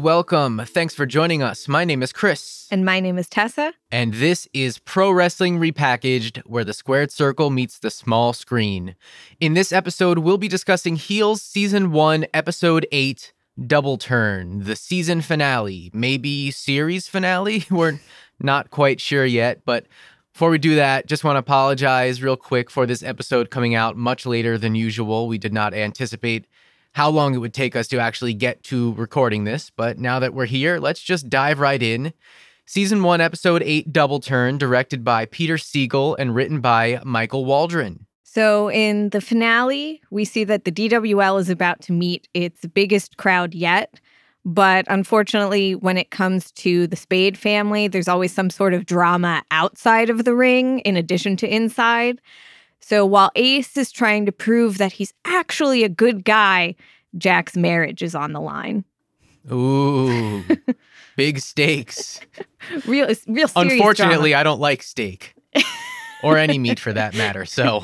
welcome. Thanks for joining us. My name is Chris. And my name is Tessa. And this is Pro Wrestling Repackaged, where the squared circle meets the small screen. In this episode, we'll be discussing Heels Season 1, Episode 8, Double Turn, the season finale, maybe series finale. We're not quite sure yet, but before we do that, just want to apologize real quick for this episode coming out much later than usual. We did not anticipate how long it would take us to actually get to recording this, but now that we're here, let's just dive right in. Season 1, Episode 8, Double Turn, directed by Peter Siegel and written by Michael Waldron. So, in the finale, we see that the DWL is about to meet its biggest crowd yet. But unfortunately, when it comes to the Spade family, there's always some sort of drama outside of the ring in addition to inside. So while Ace is trying to prove that he's actually a good guy, Jack's marriage is on the line. Ooh, big stakes. real, real. Unfortunately, drama. I don't like steak or any meat for that matter. So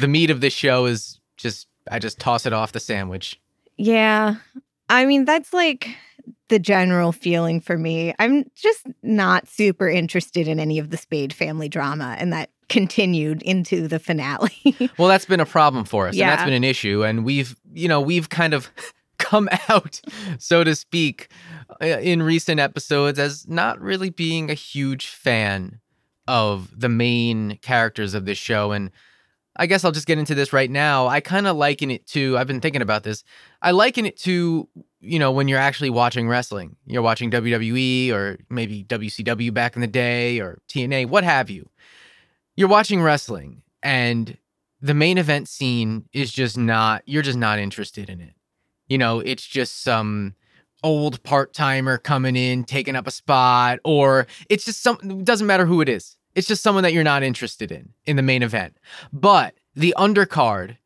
the meat of this show is just I just toss it off the sandwich. Yeah, I mean that's like the general feeling for me. I'm just not super interested in any of the Spade family drama, and that continued into the finale. well, that's been a problem for us, Yeah. and that's been an issue, and we've you know we've kind of come out, so to speak, uh, in recent episodes as not really being a huge fan of the main characters of this show, and. I guess I'll just get into this right now. I kind of liken it to, I've been thinking about this. I liken it to, you know, when you're actually watching wrestling. You're watching WWE or maybe WCW back in the day or TNA, what have you. You're watching wrestling and the main event scene is just not, you're just not interested in it. You know, it's just some old part timer coming in, taking up a spot, or it's just some, doesn't matter who it is. It's just someone that you're not interested in in the main event. But the undercard,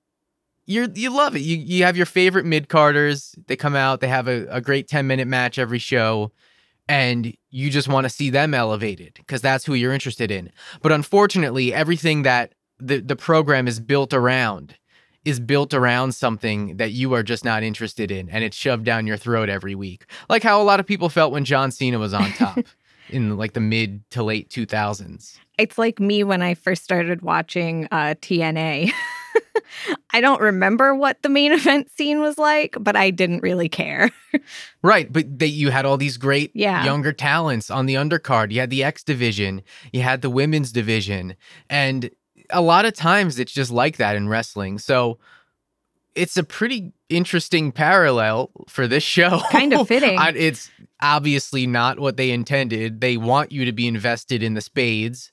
you you love it. You you have your favorite mid carders. They come out. They have a, a great ten minute match every show, and you just want to see them elevated because that's who you're interested in. But unfortunately, everything that the the program is built around is built around something that you are just not interested in, and it's shoved down your throat every week. Like how a lot of people felt when John Cena was on top. in like the mid to late 2000s. it's like me when I first started watching uh, TNA. I don't remember what the main event scene was like, but I didn't really care. Right, but they, you had all these great Yeah. younger talents on the undercard. You had the X division, you had the women's division, and a lot of times it's just like that in wrestling. So it's a pretty interesting parallel for this show. Kind of fitting. It's obviously not what they intended. They want you to be invested in the spades.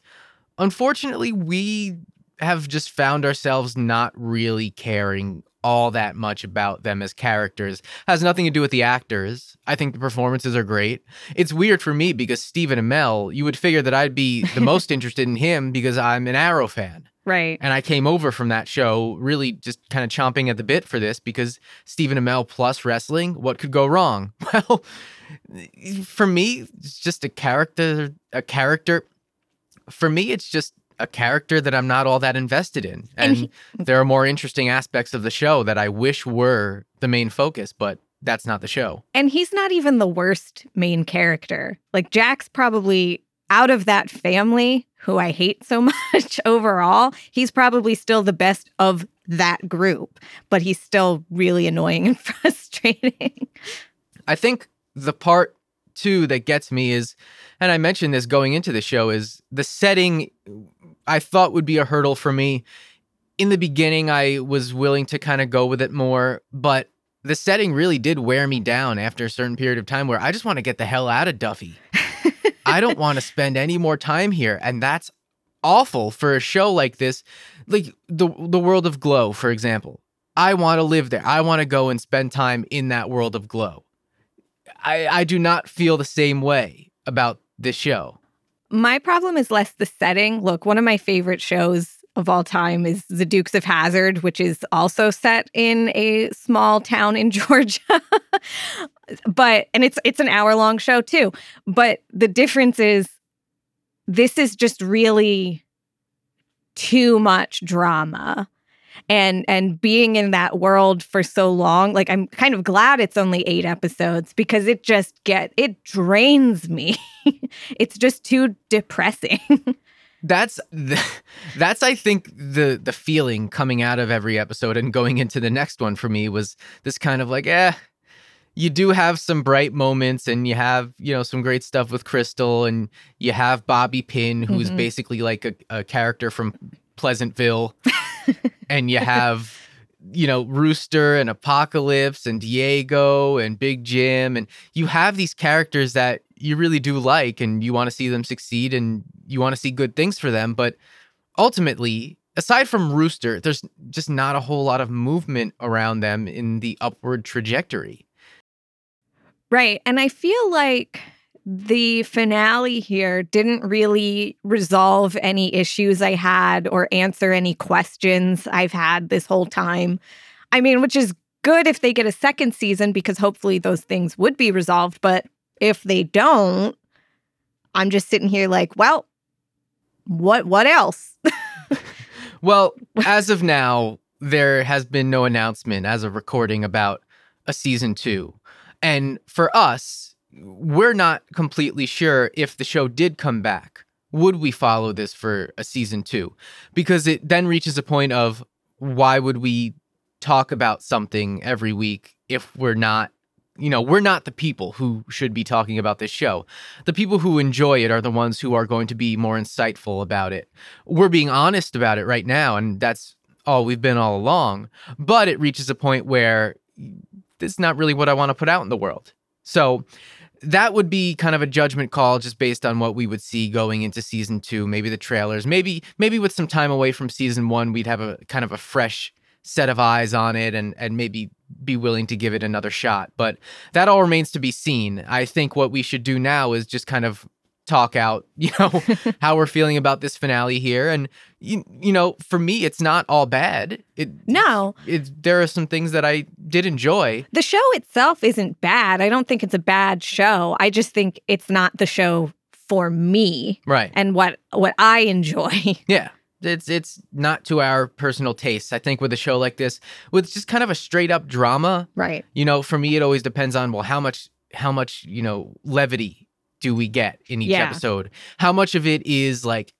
Unfortunately, we have just found ourselves not really caring all that much about them as characters. Has nothing to do with the actors. I think the performances are great. It's weird for me because Stephen Amell, you would figure that I'd be the most interested in him because I'm an Arrow fan. right. And I came over from that show really just kind of chomping at the bit for this because Stephen Amell plus wrestling, what could go wrong? Well, for me, it's just a character, a character. For me, it's just a character that I'm not all that invested in. And And, he- there are more interesting aspects of the show that I wish were the main focus, but that's not the show. And he's not even the worst main character. Like Jack's probably out of that family who I hate so much overall, he's probably still the best of that group, but he's still really annoying and frustrating. I think the part too that gets me is, and I mentioned this going into the show, is the setting I thought would be a hurdle for me. In the beginning, I was willing to kind of go with it more, but the setting really did wear me down after a certain period of time where I just want to get the hell out of Duffy. I don't want to spend any more time here. And that's awful for a show like this. Like the the world of Glow, for example. I want to live there. I want to go and spend time in that world of Glow. I, I do not feel the same way about this show. My problem is less the setting. Look, one of my favorite shows of all time is The Dukes of Hazzard, which is also set in a small town in Georgia. but and it's it's an hour long show too. But the difference is this is just really too much drama. And and being in that world for so long like i'm kind of glad it's only 8 episodes because it just get it drains me. It's just too depressing. That's the, that's I think the the feeling coming out of every episode and going into the next one for me was this kind of like eh you do have some bright moments and you have you know some great stuff with Crystal and you have Bobby Pin who's Mhm. basically like a, a character from Pleasantville and you have you know Rooster and Apocalypse and Diego and Big Jim and you have these characters that you really do like and you want to see them succeed and you want to see good things for them but ultimately aside from Rooster there's just not a whole lot of movement around them in the upward trajectory Right. And I feel like the finale here didn't really resolve any issues I had or answer any questions I've had this whole time. I mean, which is good if they get a second season because hopefully those things would be resolved. But if they don't, I'm just sitting here like, well, what what else? Well, as of now, there has been no announcement as of recording about a season two. And for us, we're not completely sure if the show did come back. Would we follow this for a season two? Because it then reaches a point of why would we talk about something every week if we're not, you know, we're not the people who should be talking about this show. The people who enjoy it are the ones who are going to be more insightful about it we're being honest about it right now and that's all we've been all along but it reaches a point where this is not really what i want to put out in the world so that would be kind of a judgment call just based on what we would see going into season two maybe the trailers. Maybe maybe with some time away from season one we'd have a kind of a fresh set of eyes on it and and maybe be willing to give it another shot. But that all remains to be seen. I think what we should do now is just kind of talk out you know how we're feeling about this finale here and you, you know for me it's not all bad it No, it there are some things that i did enjoy the show itself isn't bad. I don't think it's a bad show. I just think it's not the show for me right and what what I enjoy. yeah it's it's not to our personal tastes i think with a show like this with just kind of a straight up drama right. you know for me it always depends on well how much how much you know levity do we get in each Yeah. episode? How much of it is like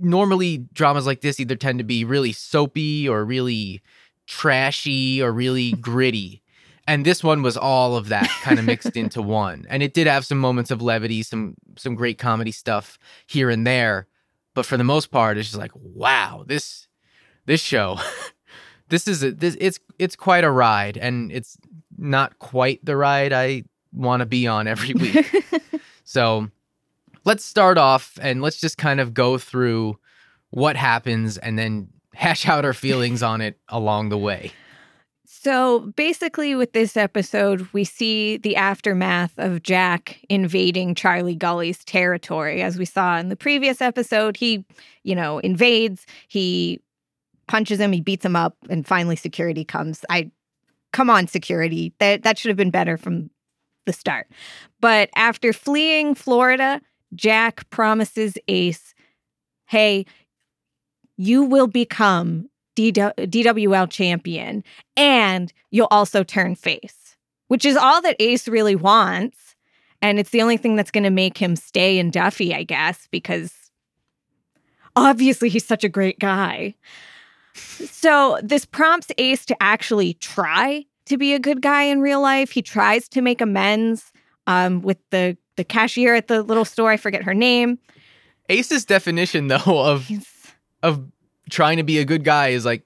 normally dramas like this either tend to be really soapy or really trashy or really gritty. And this one was all of that kind of mixed into one. And it did have some moments of levity some some great comedy stuff here and there. But for the most part it's just like wow this this show this is a, this it's it's quite a ride. And it's not quite the ride I want to be on every week. So let's start off and let's just kind of go through what happens and then hash out our feelings on it along the way. So basically, with this episode, we see the aftermath of Jack invading Charlie Gully's territory. As we saw in the previous episode, he, you know, invades, he punches him, he beats him up, and finally security comes. I come on, security. That that should have been better from the start. But after fleeing Florida, Jack promises Ace, hey, you will become DW- DWL champion and you'll also turn face, which is all that Ace really wants. And it's the only thing that's going to make him stay in Duffy, I guess, because obviously he's such a great guy. So this prompts Ace to actually try to be a good guy in real life. He tries to make amends um, with the the cashier at the little store. I forget her name. Ace's definition though of He's, of trying to be a good guy is like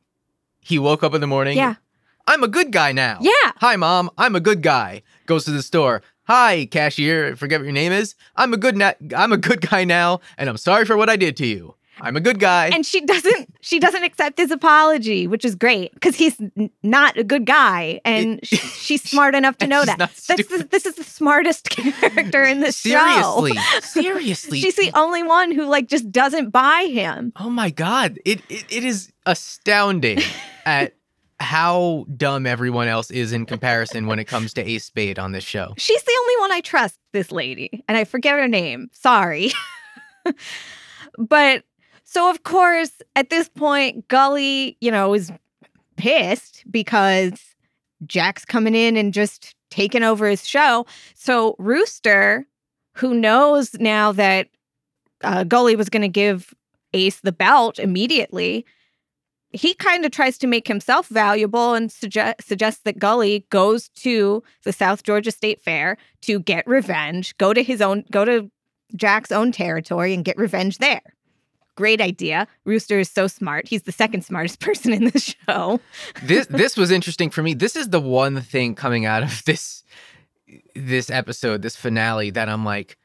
he woke up in the morning. yeah, I'm a good guy now. yeah. Hi mom, I'm a good guy. Goes to the store. Hi cashier, forget what your name is. I'm a good na- I'm a good guy now and I'm sorry for what I did to you. I'm a good guy. and she doesn't she doesn't accept his apology which is great because he's n- not a good guy and sh- she's smart enough to know that not this is, this is the smartest character in the seriously. show Seriously. Seriously. she's the only one who like just doesn't buy him Oh my god, it it, it is astounding at how dumb everyone else is in comparison when it comes to Ace Spade on this show. she's the only one i trust this lady and i forget her name sorry but so of course at this point gully you know is pissed because Jack's coming in and just taking over his show. So Rooster, who knows now that uh, Gully was going to give Ace the belt immediately, he kind of tries to make himself valuable and suggest, suggests that Gully goes to the South Georgia State Fair to get revenge, go to his own, go to Jack's own territory and get revenge there. Great idea. Rooster is so smart. He's the second smartest person in the show. this this was interesting for me. This is the one thing coming out of this this episode, this finale that I'm like,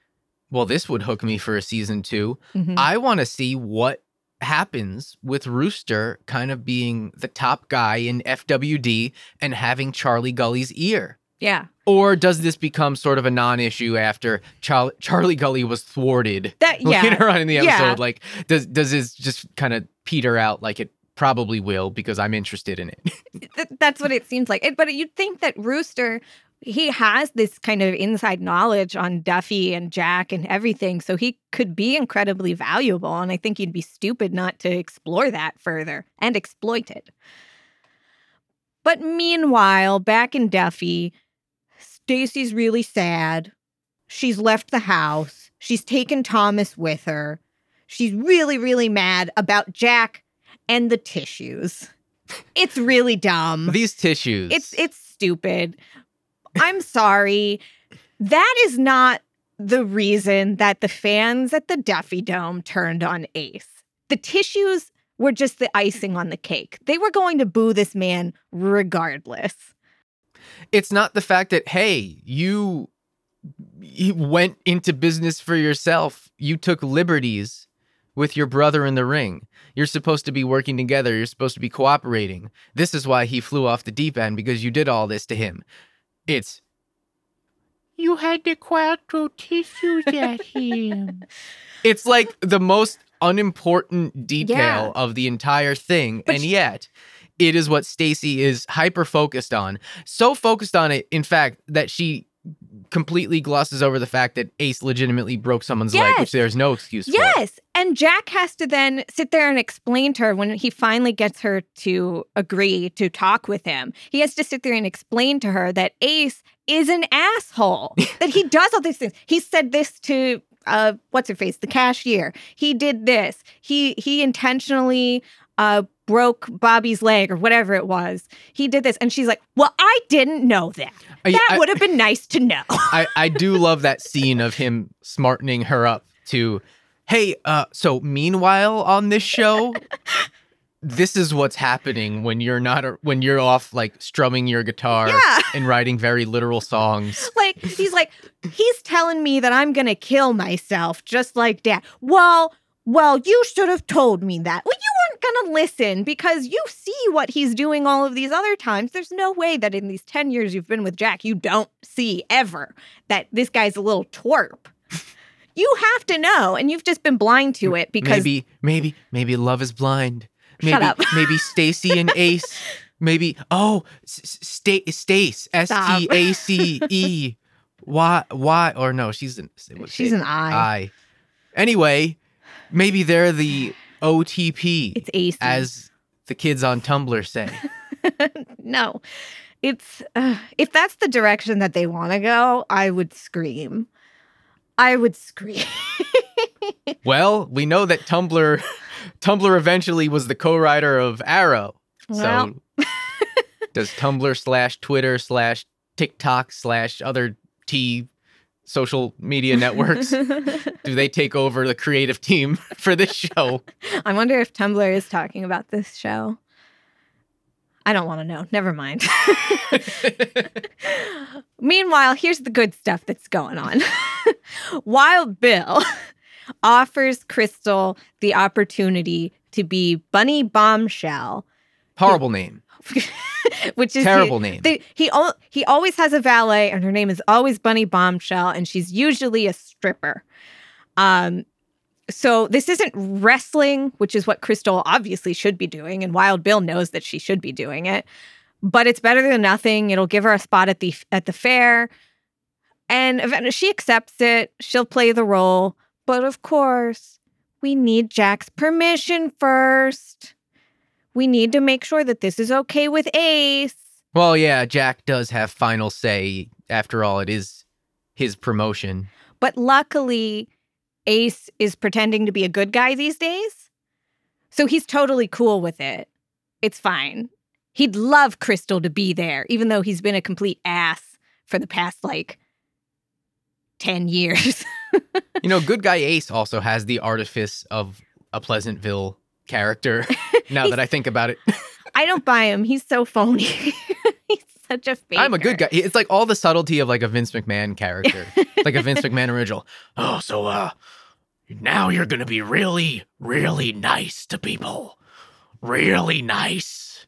well, this would hook me for a season 2. Mhm. I want to see what happens with Rooster kind of being the top guy in FWD and having Charlie Gully's ear. Yeah. Or does this become sort of a non-issue after Char- Charlie Gully was thwarted That later on in the episode? Yeah. Like, does does this just kind of peter out like it probably will because I'm interested in it? That's what it seems like. It- But you'd think that Rooster, he has this kind of inside knowledge on Duffy and Jack and everything. So he could be incredibly valuable. And I think he'd be stupid not to explore that further and exploit it. But meanwhile, back in Duffy, Staci's really sad. She's left the house. She's taken Thomas with her. She's really, really mad about Jack and the tissues. It's really dumb. These tissues. It's it's stupid. I'm sorry. That is not the reason that the fans at the Duffy Dome turned on Ace. The tissues were just the icing on the cake. They were going to boo this man regardless. It's not the fact that hey you you went into business for yourself. You took liberties with your brother in the ring. You're supposed to be working together. You're supposed to be cooperating. This is why he flew off the deep end because you did all this to him. It's you had the quattro tissues at him. It's like the most unimportant detail Yeah. of the entire thing But and yet it is what Staci is hyper focused on. So focused on it, in fact, that she completely glosses over the fact that Ace legitimately broke someone's leg, Yes. which there's no excuse for. Yes. And Jack has to then sit there and explain to her when he finally gets her to agree to talk with him. He has to sit there and explain to her that Ace is an asshole, that he does all these things. He said this to uh what's her face, the cashier. He did this. He he intentionally uh broke Bobby's leg or whatever it was. He did this and she's like, "Well, I didn't know that. I, That would have been nice to know." I, I do love that scene of him smartening her up to, hey, uh, so meanwhile on this show, this is what's happening when you're not when you're off like strumming your guitar Yeah. and writing very literal songs. like he's like he's telling me that I'm gonna kill myself just like dad. Well, well, you should have told me that. Well, you weren't gonna listen because you see what he's doing all of these other times. There's no way that in these 10 years you've been with Jack, you don't see ever that this guy's a little twerp. You have to know, and you've just been blind to it because maybe maybe maybe love is blind. Maybe Shut up. maybe Staci and Ace. Maybe oh S- S- Sta- Stace S. T A C E Y Y or no she's an she's an eye. I. Anyway, maybe they're the OTP, It's AC. as the kids on Tumblr say. no, it's uh, if that's the direction that they want to go, I would scream. I would scream. well, we know that Tumblr, Tumblr eventually was the co-writer of Arrow. Well. So, does Tumblr slash Twitter slash TikTok slash other T social media networks do they take over the creative team for this show? I wonder if Tumblr is talking about this show. I don't want to know. Never mind. Meanwhile, here's the good stuff that's going on. Wild Bill offers Crystal the opportunity to be Bunny Bombshell, Horrible name. which is Terrible name. They, he al- he always has a valet, and her name is always Bunny Bombshell, and she's usually a stripper. Um, so this isn't wrestling, which is what Crystal obviously should be doing, and Wild Bill knows that she should be doing it. But it's better than nothing. It'll give her a spot at the at the fair, and eventually she accepts it. She'll play the role, but of course, we need Jack's permission first. We need to make sure that this is okay with Ace. Well, yeah, Jack does have final say. After all, it is his promotion. But luckily, Ace is pretending to be a good guy these days. So he's totally cool with it. It's fine. He'd love Crystal to be there, even though he's been a complete ass for the past like 10 years. You know, good guy Ace also has the artifice of a Pleasantville character. now that I think about it, I don't buy him. He's so phony. he's such a fake. I'm a good guy. It's like all the subtlety of like a Vince McMahon character, like a Vince McMahon original. Oh, so uh, now you're gonna be really, really nice to people, really nice.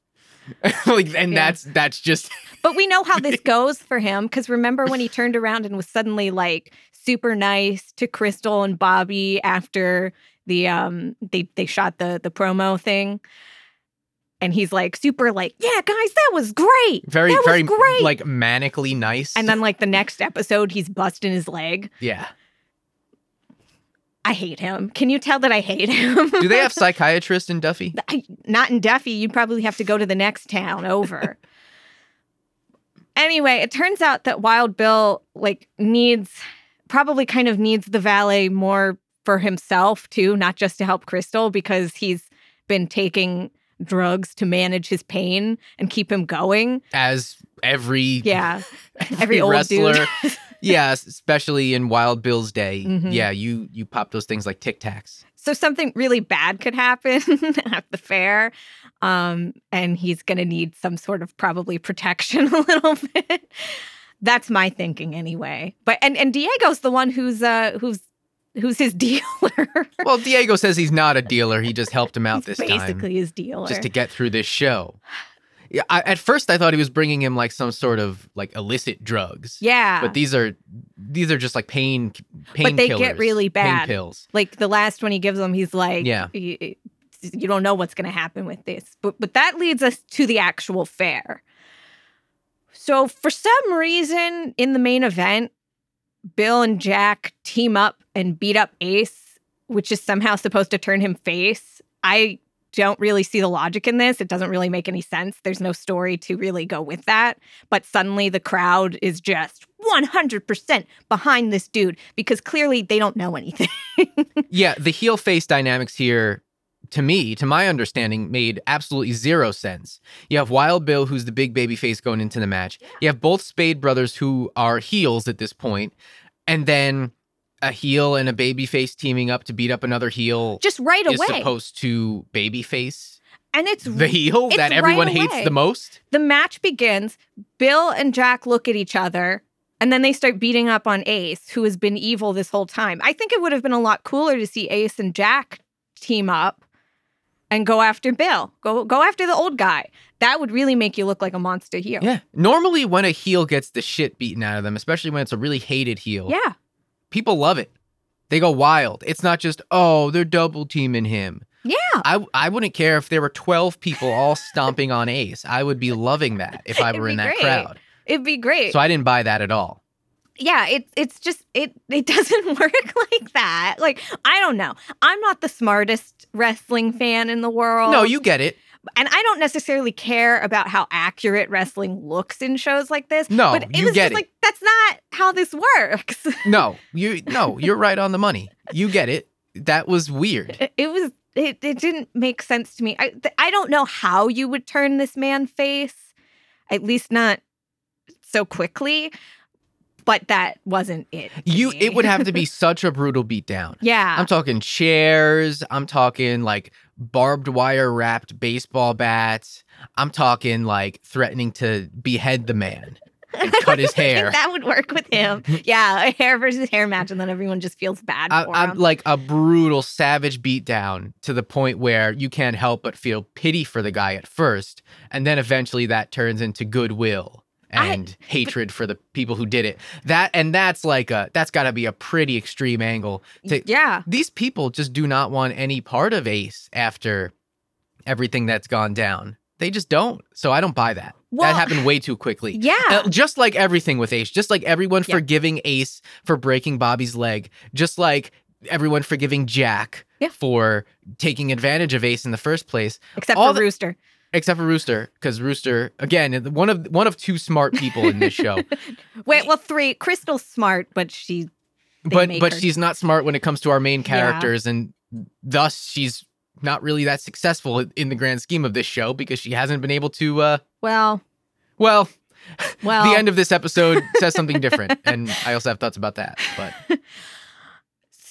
like, and Yeah. that's that's just But we know how this goes for him because remember when he turned around and was suddenly like super nice to Crystal and Bobby after the um they they shot the the promo thing. And he's like super like, yeah, guys, that was great. very, That very great. like manically nice. And then like the next episode, he's busting his leg. yeah. I hate him. Can you tell that I hate him? Do they have psychiatrists in Duffy? I, not in Duffy. You'd probably have to go to the next town over. anyway, it turns out that Wild Bill like needs probably kind of needs the valet more for himself too, not just to help Crystal because he's been taking drugs to manage his pain and keep him going. As every Yeah. Every old wrestler. dude. yes, especially in Wild Bill's day. Mhm. Yeah, you you pop those things like Tic Tacs. So something really bad could happen at the fair. Um, and he's gonna need some sort of probably protection a little bit. That's my thinking anyway. But and, and Diego's the one who's uh who's who's his dealer. Well, Diego says he's not a dealer. He just helped him out this basically time Basically, his dealer. just to get through this show. Yeah, I, at first I thought he was bringing him like some sort of like illicit drugs. yeah. But these are these are just like pain pain But they get really bad. Pain pills. like the last one he gives him, he's like, Yeah. "Y- you don't know what's going to happen with this. But but that leads us to the actual fair. So for some reason in the main event, Bill and Jack team up and beat up Ace, which is somehow supposed to turn him face. I don't really see the logic in this. It doesn't really make any sense. There's no story to really go with that. But suddenly the crowd is just 100% behind this dude because clearly they don't know anything. Yeah, the heel face dynamics here, to me, to my understanding, made absolutely zero sense. You have Wild Bill, who's the big baby face going into the match. You have both Spade brothers who are heels at this point, and then a heel and a baby face teaming up to beat up another heel just right is away. supposed to baby face and it's the heel it's that right everyone hates the most. the match begins. Bill and Jack look at each other and then they start beating up on Ace, who has been evil this whole time. I think it would have been a lot cooler to see Ace and Jack team up and go after Bill. Go go after the old guy. That would really make you look like a monster heel. Yeah. Normally, when a heel gets the shit beaten out of them, especially when it's a really hated heel, Yeah. people love it. They go wild. It's not just, oh, they're double teaming him. Yeah. I, I wouldn't care if there were 12 people all stomping on Ace. I would be loving that if I It'd were in that great. crowd. It'd be great. So I didn't buy that at all. Yeah, it, it's just it it doesn't work like that. Like I don't know. I'm not the smartest wrestling fan in the world. No, you get it. and I don't necessarily care about how accurate wrestling looks in shows like this. No, but it you was get just it. like that's not how this works. No, you no, you're right on the money. You get it. That was weird. it, it was it, it didn't make sense to me. I th- I don't know how you would turn this man face, at least not so quickly. But that wasn't it. You me. it would have to be such a brutal beatdown. yeah. I'm talking chairs. I'm talking like barbed wire wrapped baseball bats. I'm talking like threatening to behead the man and cut his hair. that would work with him. Yeah, a hair versus hair match, and then everyone just feels bad I, for I'm him. like a brutal, savage beatdown to the point where you can't help but feel pity for the guy at first, and then eventually that turns into goodwill I- and hatred for the people who did it. That and that's like a that's got to be a pretty extreme angle. To, yeah, these people just do not want any part of Ace after everything that's gone down. They just don't. So I don't buy that. Well, that happened way too quickly. yeah. Uh, just like everything with Ace, just like everyone Yeah. forgiving Ace for breaking Bobby's leg, just like everyone forgiving Jack Yeah. for taking advantage of Ace in the first place, Except All for the- Rooster. Except for Rooster, because Rooster again one of one of two smart people in this show. Wait, well, three. Crystal's smart, but she. But but her- she's not smart when it comes to our main Yeah. characters, and thus she's not really that successful in the grand scheme of this show because she hasn't been able to. uh Well, Well, well. the end of this episode says something different, and I also have thoughts about that. But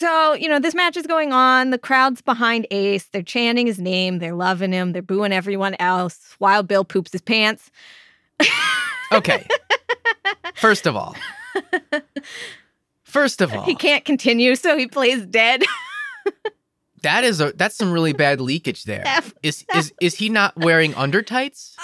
So, you know, this match is going on. The crowd's behind Ace. They're chanting his name. They're loving him. They're booing everyone else. Wild Bill poops his pants. okay, first of all, first of all, He can't continue, so he plays dead. that is a that's some really bad leakage there. Is is is he not wearing undertights?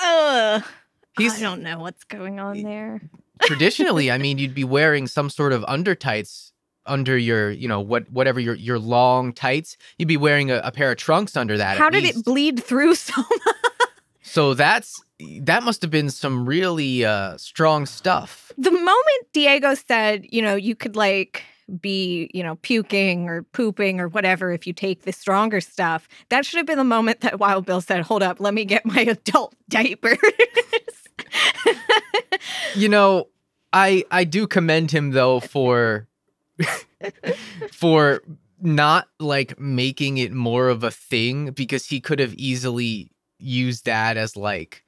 He's I don't know what's going on there. traditionally, I mean, you'd be wearing some sort of undertights under your, you know, what whatever your your long tights. You'd be wearing a, a pair of trunks under that. How did least. it bleed through so much? So that's that must have been some really uh, strong stuff. The moment Diego said, you know, you could like be, you know, puking or pooping or whatever if you take the stronger stuff, that should have been the moment that Wild Bill said, hold up, let me get my adult diapers. You know, I I do commend him though for for not like making it more of a thing because he could have easily used that as like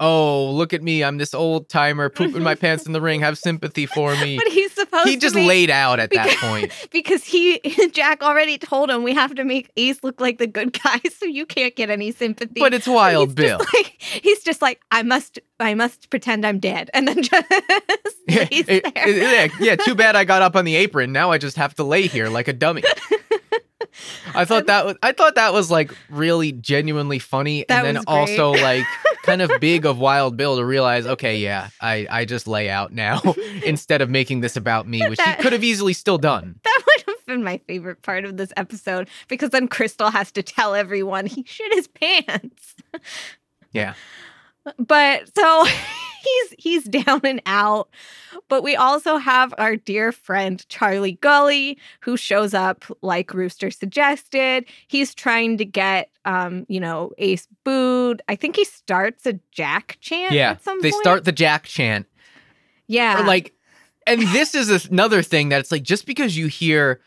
oh look at me i'm this old timer pooping my pants in the ring have sympathy for me but he's supposed he just laid out at that point because he Jack already told him we have to make Ace look like the good guy, so you can't get any sympathy. but it's he's wild just bill like- he's just like, I must, I must pretend I'm dead, and then just yeah, lays it- there. it- yeah, yeah, too bad I got up on the apron. Now I just have to lay here like a dummy. I thought that was I thought that was like really genuinely funny That and then also like kind of big of Wild Bill to realize, okay, yeah, I, I just lay out now instead of making this about me, which he could have easily still done. That would have been my favorite part of this episode because then Crystal has to tell everyone he shit his pants. Yeah. But so he's he's down and out. But we also have our dear friend Charlie Gully who shows up like Rooster suggested. He's trying to get um, you know, Ace booed. I think he starts a Jack chant Yeah. at some They point. start the Jack chant. yeah. Or like and this is another thing that it's like just because you hear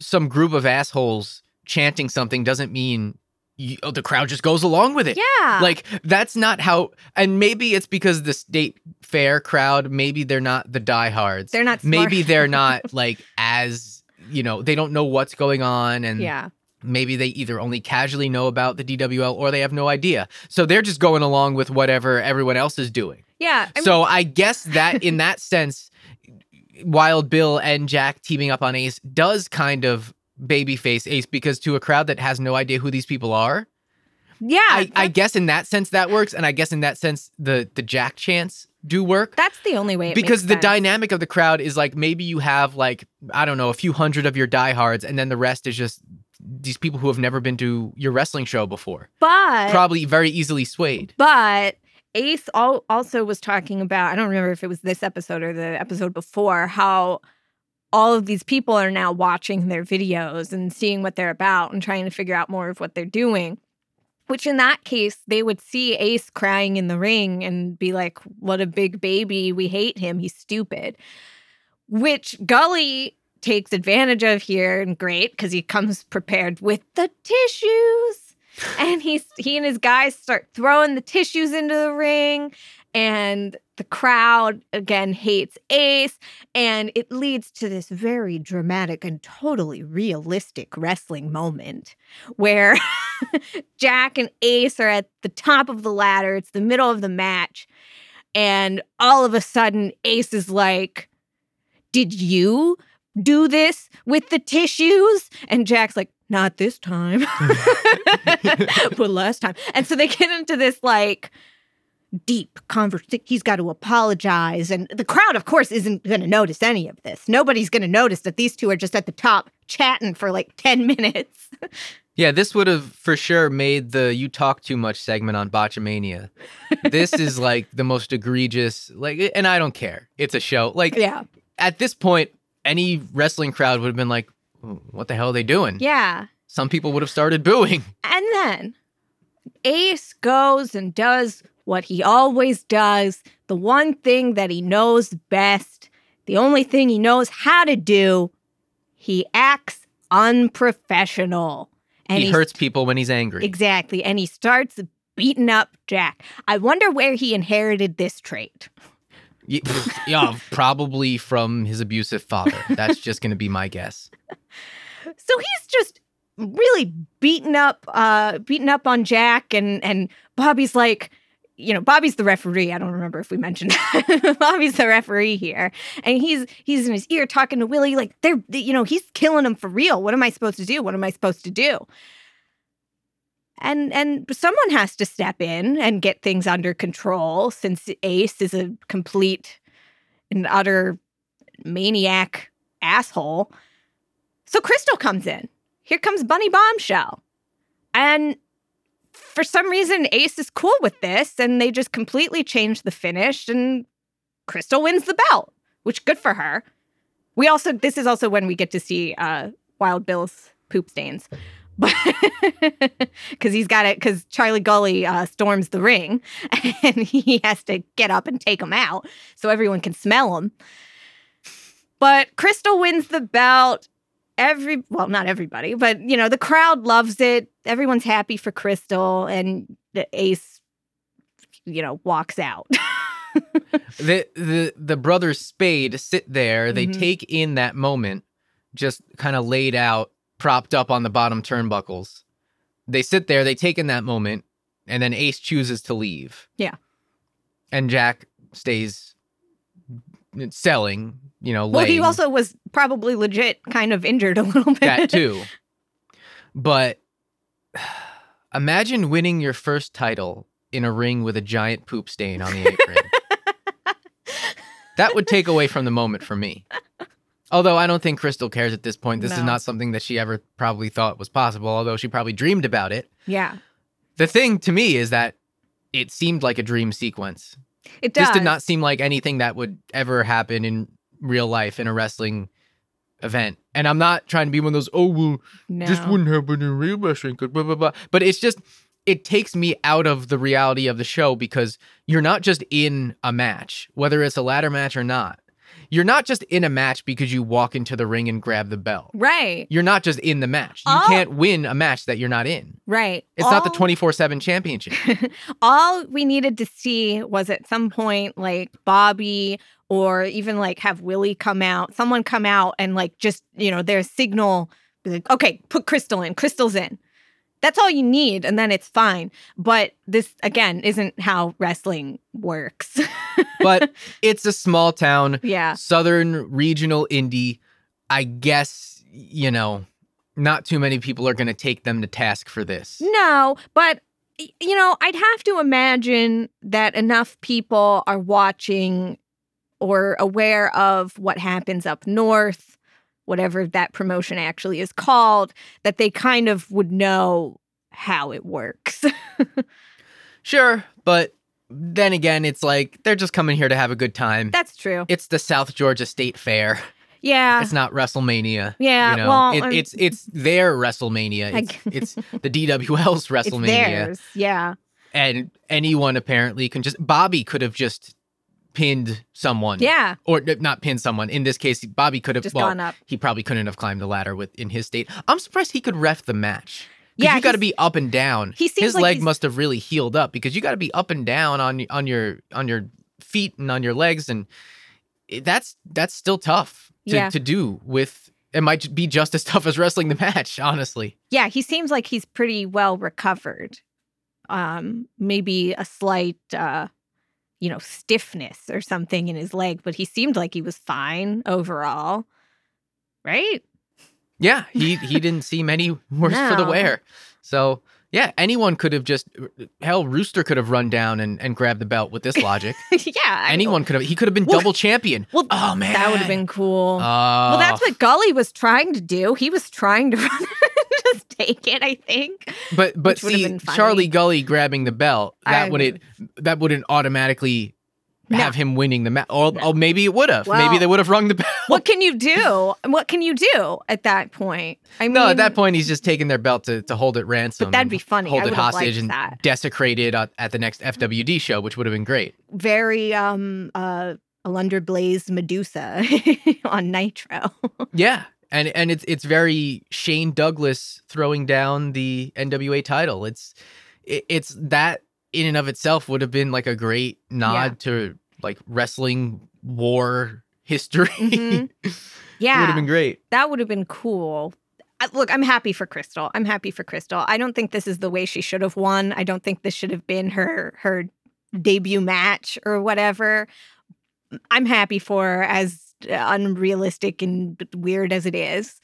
some group of assholes chanting something doesn't mean you, oh, the crowd just goes along with it. yeah. Like that's not how and maybe it's because the state fair crowd, maybe they're not the diehards. they're not smart. maybe they're not like as you know, they don't know what's going on and Yeah. maybe they either only casually know about the DWL or they have no idea. So they're just going along with whatever everyone else is doing. Yeah. I mean, so I guess that in that sense, Wild Bill and Jack teaming up on Ace does kind of babyface Ace because to a crowd that has no idea who these people are, yeah. I, I guess in that sense that works, and I guess in that sense the the Jack chants do work that's the only way it because the sense. dynamic of the crowd is like maybe you have like I don't know a few hundred of your diehards, and then the rest is just these people who have never been to your wrestling show before, But probably very easily swayed. But Ace al- also was talking about, I don't remember if it was this episode or the episode before, how all of these people are now watching their videos and seeing what they're about and trying to figure out more of what they're doing. Which in that case, they would see Ace crying in the ring and be like, what a big baby. We hate him. He's stupid. Which Gully takes advantage of here and great because he comes prepared with the tissues and he's he and his guys start throwing the tissues into the ring and the crowd again hates ace and it leads to this very dramatic and totally realistic wrestling moment where jack and ace are at the top of the ladder it's the middle of the match and all of a sudden ace is like did you do this with the tissues and jack's like not this time but last time. And so they get into this like deep conversation. He's got to apologize. And the crowd, of course, isn't going to notice any of this. Nobody's going to notice that these two are just at the top chatting for like 10 minutes. Yeah, this would have for sure made the "you talk too much" segment on Botchamania. this is like the most egregious, like, and I don't care. It's a show. Like yeah. at this point, any wrestling crowd would have been like, what the hell are they doing? Yeah. Some people would have started booing. And then Ace goes and does what he always does, the one thing that he knows best, the only thing he knows how to do. He acts unprofessional. And he hurts people when he's angry. Exactly. And he starts beating up Jack. I wonder where he inherited this trait. Yeah, probably from his abusive father. That's just going to be my guess. So he's just really beaten up uh beaten up on Jack and and Bobby's like you know Bobby's the referee. I don't remember if we mentioned. Bobby's the referee here. And he's he's in his ear talking to Willie like they're you know he's killing him for real. What am I supposed to do? What am I supposed to do? And and someone has to step in and get things under control since Ace is a complete and utter maniac asshole. So Crystal comes in. Here comes Bunny Bombshell. And for some reason, Ace is cool with this, and they just completely change the finish, and Crystal wins the belt, which good for her. We also, this is also when we get to see uh, Wild Bill's poop stains. But because he's got it, because Charlie Gully uh, storms the ring and he has to get up and take him out so everyone can smell him. But Crystal wins the belt every well not everybody but you know the crowd loves it. Everyone's happy for crystal and the ace you know walks out. The the the brothers spade sit there. They Mhm. take in that moment just kind of laid out propped up on the bottom turnbuckles. They sit there they take in that moment and then ace chooses to leave. Yeah. and jack stays selling you know well he also was probably legit kind of injured a little bit that too. But imagine winning your first title in a ring with a giant poop stain on the apron. that would take away from the moment for me. Although I don't think Crystal cares at this point. This is No. not something that she ever probably thought was possible, although she probably dreamed about it. yeah The thing to me is that it seemed like a dream sequence. It does This did not seem like anything that would ever happen in real life in a wrestling event. And I'm not trying to be one of those, oh, well, no. this wouldn't happen in real wrestling, Blah, blah, blah. But it's just, it takes me out of the reality of the show because you're not just in a match, whether it's a ladder match or not. You're not just in a match because you walk into the ring and grab the bell. right You're not just in the match. You Oh. can't win a match that you're not in. right It's not the 24 7 championship. all we needed to see was at some point like Bobby or even like have Willie come out, someone come out and like just, you know, their signal like, okay, put Crystal in, Crystal's in. That's all you need, and then it's fine. But this again isn't how wrestling works. but it's a small town, yeah. southern regional indie. I guess, you know, not too many people are going to take them to task for this. No, but you know, I'd have to imagine that enough people are watching or aware of what happens up north, whatever that promotion actually is called, that they kind of would know how it works. Sure, but then again, it's like they're just coming here to have a good time. That's true. It's the South Georgia State Fair. Yeah. It's not WrestleMania. Yeah, you know, well, It- um, it's it's their WrestleMania. It's, it's the DWL's WrestleMania. It's theirs. Yeah. and anyone apparently can just. Bobby could have just pinned someone. Yeah. or not pinned someone. In this case, Bobby could have. Just well, gone up. he probably couldn't have climbed the ladder with in his state. I'm surprised he could ref the match. Yeah, you got to be up and down. he seems his like leg must have really healed up because you got to be up and down on on your on your feet and on your legs, and that's that's still tough to, Yeah. to do. With it might be just as tough as wrestling the match, honestly. Yeah, he seems like he's pretty well recovered. Um, maybe a slight uh, you know, stiffness or something in his leg, but he seemed like he was fine overall. Right? Yeah, he he didn't seem any worse for the wear. So yeah, anyone could have just hell. Rooster could have run down and, and grabbed the belt with this logic. yeah. Anyone could have. He could have been Well- double champion. Well, Oh man, that would have been cool. Oh, well, that's what Gully was trying to do. He was trying to run just take it, I think. But but which would have see. Charlie Gully grabbing the belt that I- wouldn't that wouldn't automatically have him winning the match. Or, or maybe it would have. maybe they would have rung the bell. what can you do? What can you do at that point? I mean, no, at that point, he's just taking their belt to, to hold it ransom. But that'd be funny. Hold I it hostage and that. desecrate it at, at the next FWD show, which would have been great. very um uh Alundra Blayze Medusa on Nitro. Yeah. And and it's it's very Shane Douglas throwing down the NWA title. It's it, it's that in and of itself would have been like a great nod Yeah. to like wrestling war history. Mhm. it would have been great. that would have been cool. Look, I'm happy for Crystal. I'm happy for Crystal. I don't think this is the way she should have won. I don't think this should have been her her debut match or whatever. I'm happy for her as unrealistic and weird as it is.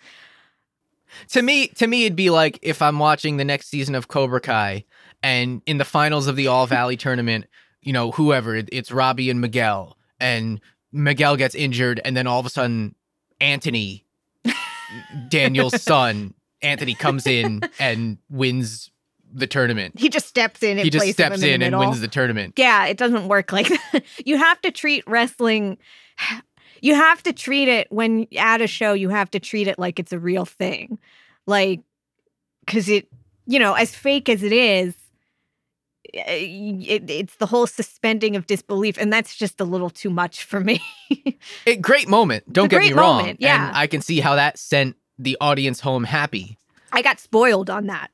To me, to me, it'd be like if I'm watching the next season of Cobra Kai, and in the finals of the All Valley tournament, you know, whoever it's Robbie and Miguel, and Miguel gets injured, and then all of a sudden, Anthony, Daniel's son, Anthony comes in and wins the tournament. He just steps in and He just steps in, in and wins the tournament. Yeah, it doesn't work like that. You have to treat wrestling you have to treat it when at a show you have to treat it like it's a real thing. Like cuz it you know, as fake as it is eh, it, it's the whole suspending of disbelief and that's just a little too much for me. It, great moment. Don't a get me wrong. moment, yeah. And I can see how that sent the audience home happy. I got spoiled on that.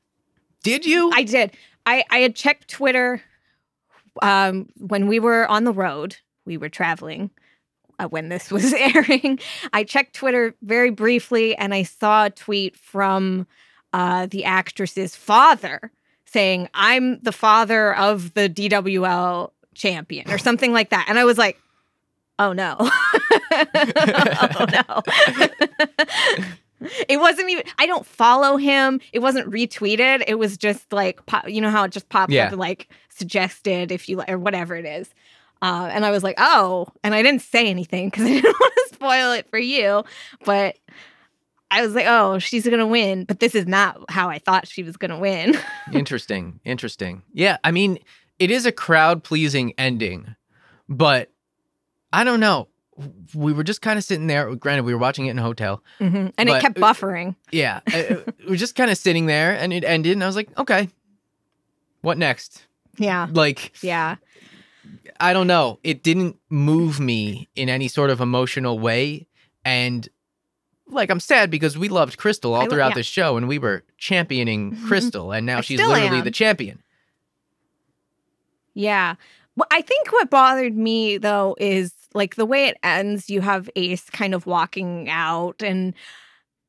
Did you? I did. I, I had checked Twitter um, when we were on the road. We were traveling uh, when this was airing. I checked Twitter very briefly and I saw a tweet from uh, the actress's father saying, I'm the father of the DWL champion or something like that. And I was like, oh no. oh no. It wasn't even. I don't follow him. It wasn't retweeted. It was just like pop, you know how it just pops Yeah. up like suggested if you or whatever it is. Uh, and I was like, oh, and I didn't say anything because I didn't want to spoil it for you. But I was like, oh, she's gonna win. But this is not how I thought she was gonna win. interesting. Interesting. Yeah. I mean, it is a crowd pleasing ending, but I don't know. We were just kind of sitting there. Granted, we were watching it in a hotel. Mhm. And it kept buffering. Yeah. uh, uh, we were just kind of sitting there and it ended. And I was like, okay, what next? Yeah, Like, yeah, I don't know. It didn't move me in any sort of emotional way. And like, I'm sad because we loved Crystal all I throughout yeah. this show and we were championing. Crystal. And now I she's literally am. the champion. yeah. Well, I think what bothered me though is like the way it ends. You have Ace kind of walking out, and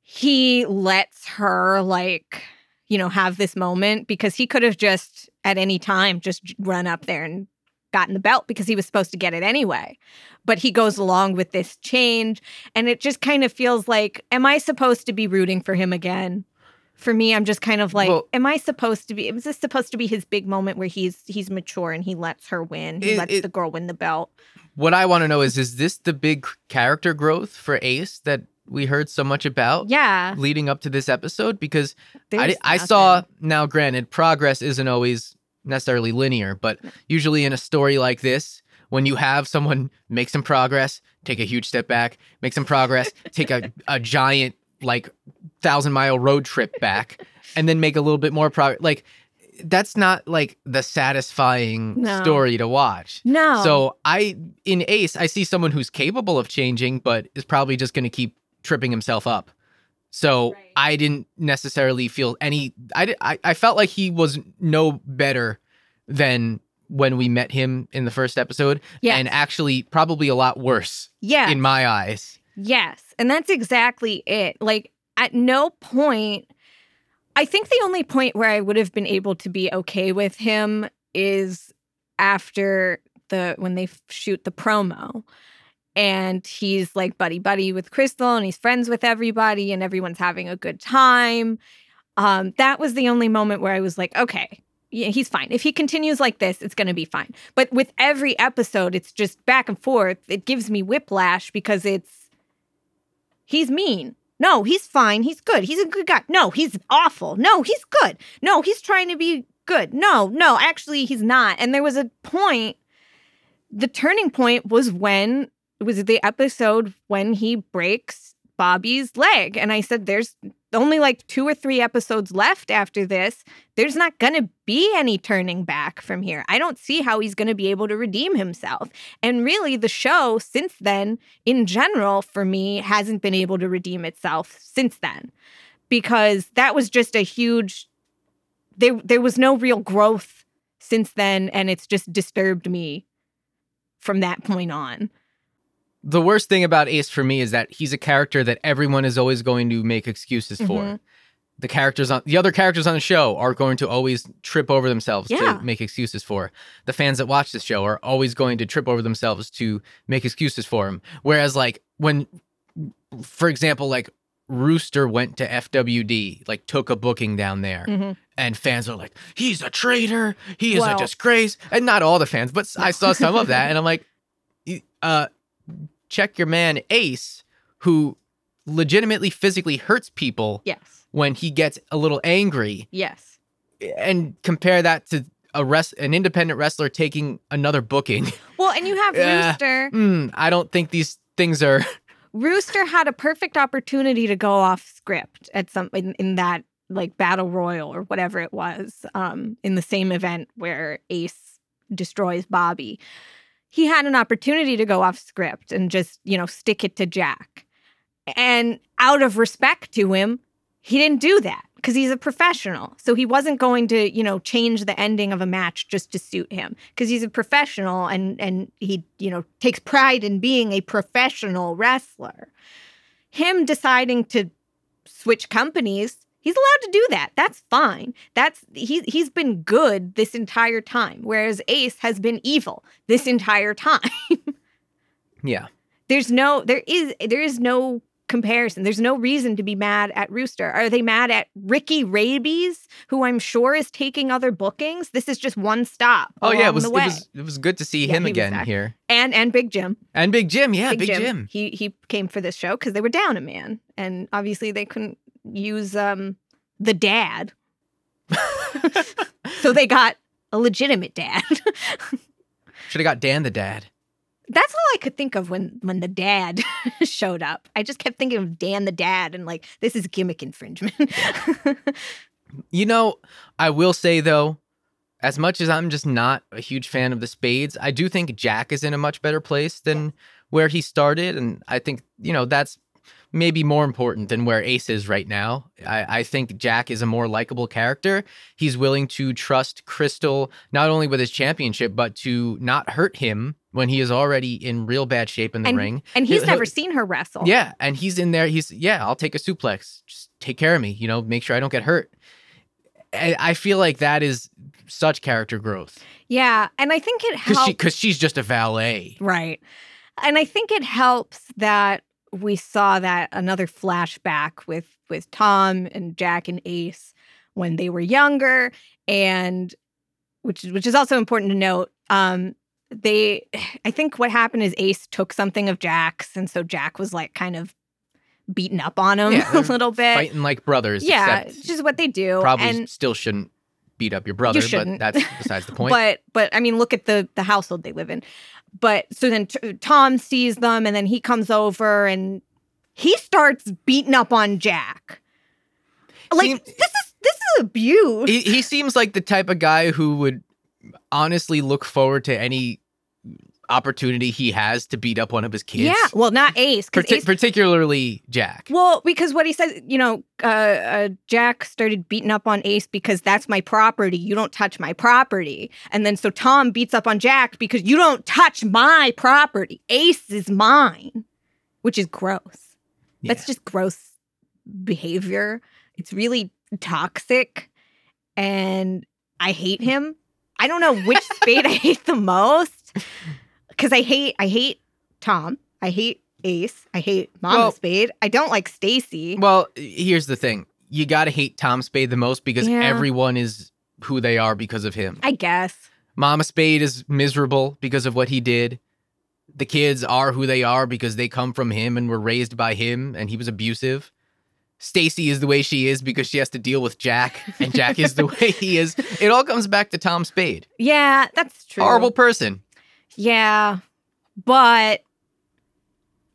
he lets her like you know have this moment because he could have just at any time just run up there and gotten the belt because he was supposed to get it anyway. But he goes along with this change, and it just kind of feels like, am I supposed to be rooting for him again? For me, I'm just kind of like, Well- am I supposed to be? Is this supposed to be his big moment where he's he's mature and he lets her win? He It- lets it- the girl win the belt. What I want to know is is this the big character growth for Ace that we heard so much about Yeah, leading up to this episode? Because I, there's I nothing. saw, now granted, progress isn't always necessarily linear, but usually in a story like this, when you have someone make some progress, take a huge step back, make some progress, take a, a giant, like, thousand mile road trip back, and then make a little bit more progress. Like, that's not like the satisfying No. story to watch. no. So I in Ace, I see someone who's capable of changing, but is probably just going to keep tripping himself up. So Right. I didn't necessarily feel any. I, I I felt like he was no better than when we met him in the first episode, yes, and actually probably a lot worse yeah, in my eyes. Yes. And that's exactly it. Like, at no point, I think the only point where I would have been able to be okay with him is after the, when they shoot the promo. And he's like buddy buddy with Crystal and he's friends with everybody and everyone's having a good time. Um, that was the only moment where I was like, okay, yeah, he's fine. If he continues like this, it's going to be fine. But with every episode, it's just back and forth. It gives me whiplash because it's he's mean. No, he's fine. He's good. He's a good guy. No, he's awful. No, he's good. No, he's trying to be good. No, no, actually, he's not. And there was a point the turning point was when was the episode when he breaks Bobby's leg. And I said, there's only like two or three episodes left after this. There's not going to be any turning back from here. I don't see how he's going to be able to redeem himself. And really, the show since then, in general, for me, hasn't been able to redeem itself since then because that was just a huge, there, there was no real growth since then. And it's just disturbed me from that point on the worst thing about Ace for me is that he's a character that everyone is always going to make excuses for. Mhm. The characters on the other characters on the show are going to always trip over themselves Yeah. to make excuses for. The fans that watch this show are always going to trip over themselves to make excuses for him. Whereas like when for example like Rooster went to FWD, like took a booking down there Mhm. and fans are like, he's a traitor, he is Well- a disgrace. And not all the fans, but I saw some of that, and I'm like, uh, check your man Ace, who legitimately physically hurts people Yes. when he gets a little angry, Yes. and compare that to a rest an independent wrestler taking another booking. Well, and you have Yeah. Rooster. Hmm, I don't think these things are. Rooster had a perfect opportunity to go off script at some in, in that like battle royal or whatever it was um, in the same event where Ace destroys Bobby. He had an opportunity to go off script and just you know stick it to Jack, and out of respect to him, he didn't do that because he's a professional. So he wasn't going to you know change the ending of a match just to suit him because he's a professional and and he you know takes pride in being a professional wrestler. Him deciding to switch companies, he's allowed to do that. That's fine. That's he he's been good this entire time, whereas Ace has been evil this entire time. Yeah. There's no there is there is no comparison. There's no reason to be mad at Rooster. Are they mad at Ricky Rabies, who I'm sure is taking other bookings? This is just one stop. Oh yeah, it was it was it was good to see Yeah, him again here. and and Big Jim. And Big Jim, yeah, Big, Jim. Jim. He he came for this show because they were down a man, and obviously they couldn't use um the dad, so they got a legitimate dad. Should have got Dan the dad. That's all I could think of when when the dad showed up. I just kept thinking of Dan the dad, and like this is gimmick infringement. You know, I will say though, as much as I'm just not a huge fan of the Spades, I do think Jack is in a much better place than where he started, and I think you know that's maybe more important than where Ace is right now. I, I think Jack is a more likable character. He's willing to trust Crystal not only with his championship, but to not hurt him when he is already in real bad shape in the and, ring. and he's He'll- never he'll- seen her wrestle. Yeah, and he's in there. He's yeah, I'll take a suplex. Just take care of me. You know, make sure I don't get hurt. I I feel like that is such character growth yeah, and I think it because helps. she because she's just a valet. Right. And I think it helps that we saw that another flashback with with Tom and Jack and Ace when they were younger and which which is also important to note um they I think what happened is Ace took something of Jack's and so Jack was like kind of beaten up on him Yeah, a little bit. Fighting like brothers. yeah, which is what they do. probably and still shouldn't beat up your brother, but shouldn't. that's besides the point. But but I mean, look at the the household they live in. But so then t- Tom sees them, and then he comes over and he starts beating up on Jack. Like Seem- this is this is abuse. he, he seems like the type of guy who would honestly look forward to any opportunity he has to beat up one of his kids. yeah, well, not Ace Parti- Ace. particularly Jack. Well, because what he says, you know, uh, uh, Jack started beating up on Ace because that's my property. You don't touch my property. And then so Tom beats up on Jack because you don't touch my property. Ace is mine, which is gross. That's just gross behavior. It's really toxic. And I hate him. I don't know which spade I hate the most. Cause I hate I hate Tom. I hate Ace. I hate Mama Well- Spade. I don't like Staci. Well, here's the thing. You got to hate Tom Spade the most because Yeah. everyone is who they are because of him. I guess. Mama Spade is miserable because of what he did. The kids are who they are because they come from him and were raised by him and he was abusive. Staci is the way she is because she has to deal with Jack and Jack is the way he is. It all comes back to Tom Spade. Yeah, that's true. Horrible person. Yeah, but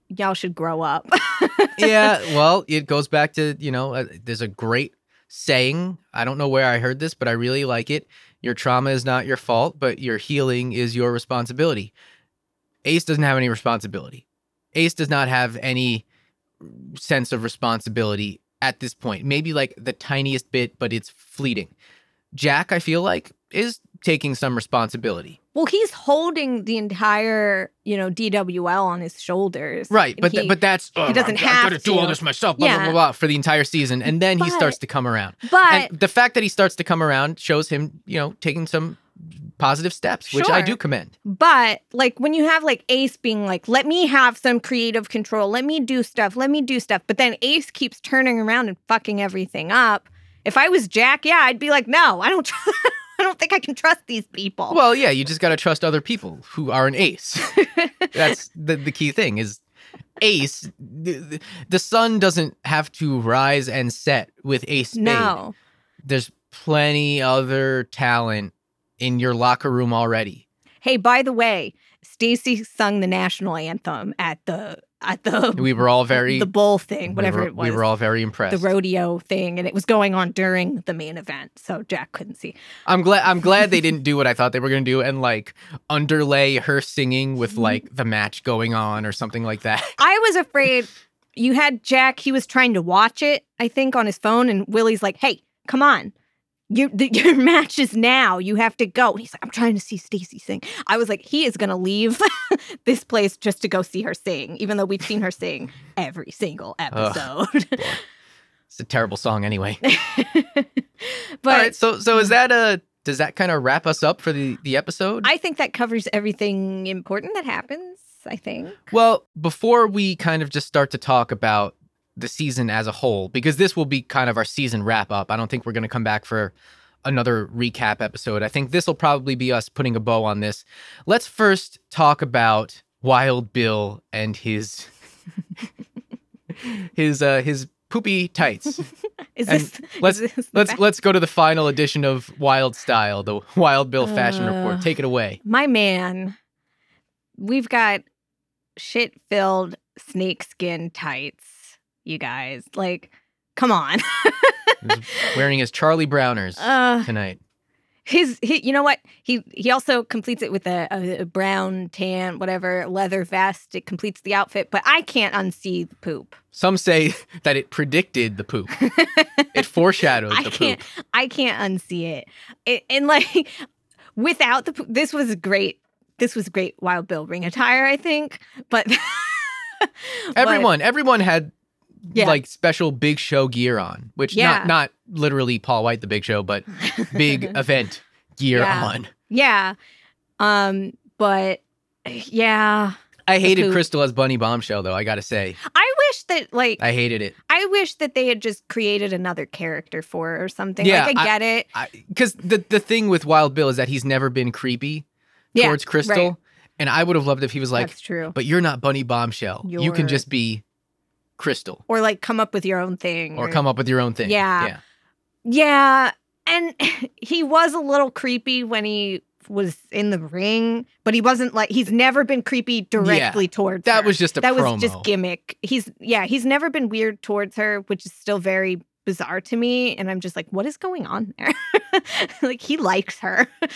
y'all should grow up. yeah, well, it goes back to, you know, uh, there's a great saying. I don't know where I heard this, but I really like it. Your trauma is not your fault, but your healing is your responsibility. Ace doesn't have any responsibility. Ace does not have any sense of responsibility at this point. Maybe like the tiniest bit, but it's fleeting. Jack, I feel like, is taking some responsibility. Well, he's holding the entire, you know, DWL on his shoulders. Right, but th- but that's he oh, doesn't I, have I gotta do all this myself, blah, blah Yeah. blah blah for the entire season, and then he starts to come around. but and the fact that he starts to come around shows him, you know, taking some positive steps, which I do commend. But like when you have like Ace being like, let me have some creative control, let me do stuff, let me do stuff. But then Ace keeps turning around and fucking everything up. If I was Jack, yeah, I'd be like, no, I don't I don't think I can trust these people. Well, yeah, you just got to trust other people who are an ace. That's the the key thing is ace the, the- sun doesn't have to rise and set with ace no. There's plenty other talent in your locker room already. Hey, by the way, Staci sung the national anthem at the at the We were all very the bowl thing, whatever we were, it was. We were all very impressed. the rodeo thing and it was going on during the main event so jack couldn't see I'm glad I'm glad they didn't do what I thought they were going to do and like underlay her singing Mm-hmm. with like the match going on or something like that. i was afraid you had jack he was trying to watch it i think on his phone and willie's like hey come on your, the, your match is now. You have to go. And he's like, I'm trying to see Staci sing. I was like, he is going to leave this place just to go see her sing, even though we've seen her sing every single episode. It's a terrible song anyway. but all right, so so is mm. that a does that kind of wrap us up for the the episode? I think that covers everything important that happens. I think. Well, before we kind of just start to talk about the season as a whole, because this will be kind of our season wrap up, I don't think we're going to come back for another recap episode. I think this will probably be us putting a bow on this. Let's first talk about Wild Bill and his his uh his poopy tights. Is And this? let's- is this Let's best? let's go to the final edition of Wild Style, the Wild Bill fashion Uh. report. Take it away. my man. We've got shit-filled snakeskin tights. You guys, like, come on. Wearing his Charlie Browners uh, tonight. his, he, you know what? He he also completes it with a, a, a brown, tan, whatever leather vest. It completes the outfit, but I can't unsee the poop. Some say that it predicted the poop. It foreshadowed I the can't. poop. I can't unsee it. it and like without the poop, this was great. This was great Wild Bill ring attire, I think. But but- Everyone, everyone had Yeah. like special big show gear on, which Yeah. not not literally Paul White the Big Show, but big event gear Yeah. on. yeah. Um, but yeah, I hated. Crystal as Bunny Bombshell though. I gotta say, I wish that like I, hated it I wish that they had just created another character for her or something. Yeah, like I I- get it. because the the thing with Wild Bill is that he's never been creepy towards Crystal, right. and I would have loved if he was like, That's true. "But you're not Bunny Bombshell. You can You're- just be Crystal, Or like come up with your own thing. or come up with your own thing." Yeah. yeah. Yeah. And he was a little creepy when he was in the ring, but he wasn't like he's never been creepy directly towards That her. was just a that promo. was just gimmick. He's yeah, he's never been weird towards her, which is still very bizarre to me. And I'm just like, what is going on there? like he likes her.